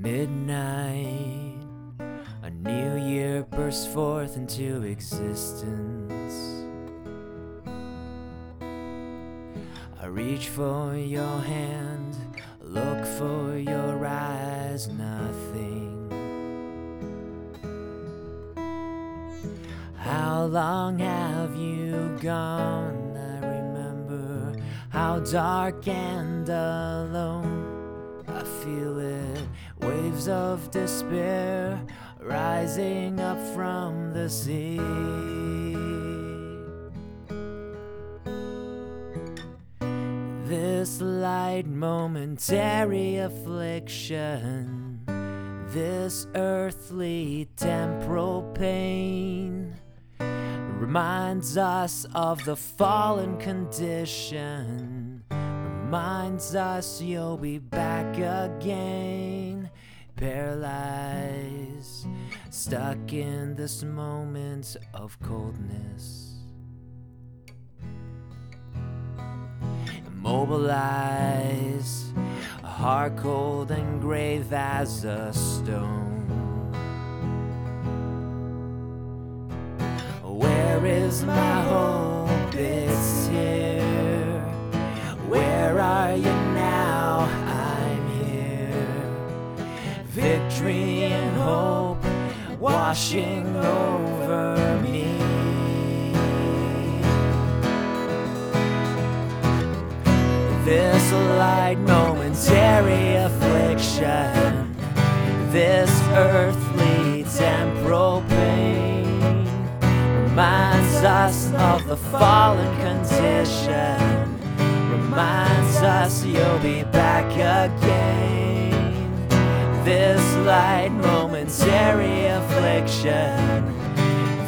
midnight, a new year bursts forth into existence. I reach for your hand, look for your eyes, nothing. How long have you gone? I remember how dark and alone I feel it. Waves of despair rising up from the sea. This light momentary affliction, this earthly temporal pain reminds us of the fallen condition, reminds us you'll be back again, paralyzed, stuck in this moment of coldness. Immobilized, heart cold and grave as a stone. Where is my hope? Victory and hope washing over me. This light momentary affliction, this earthly temporal pain reminds us of the fallen condition, reminds us you'll be back again. This light momentary affliction,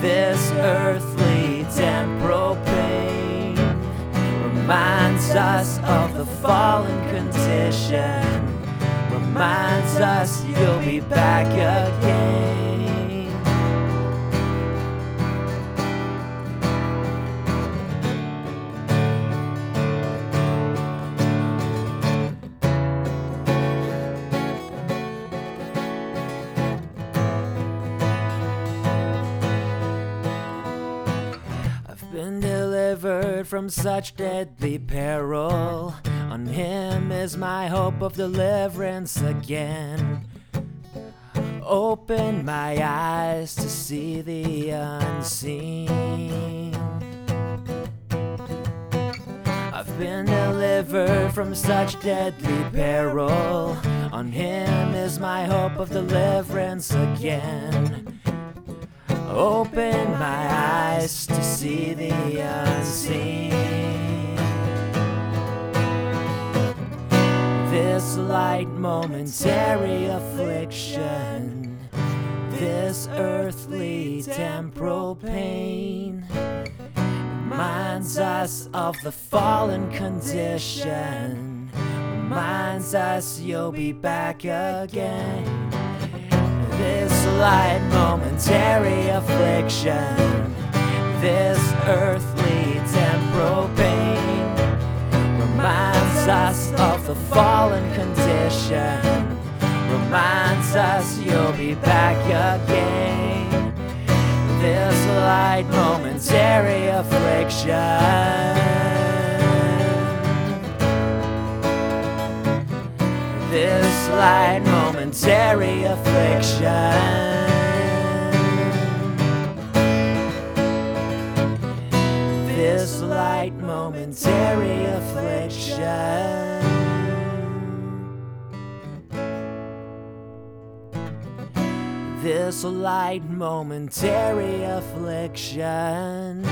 this earthly temporal pain reminds us of the fallen condition, reminds us you'll be back again. Been delivered from such deadly peril. On him is my hope of deliverance again. Open my eyes to see the unseen. I've been delivered from such deadly peril. On him is my hope of deliverance again. Open my eyes to see the unseen. This light momentary affliction, this earthly temporal pain reminds us of the fallen condition, reminds us you'll be back again. This light momentary affliction, this earthly temporal pain reminds us of the fallen condition, reminds us you'll be back again. This light momentary affliction. This light momentary affliction. This light momentary affliction.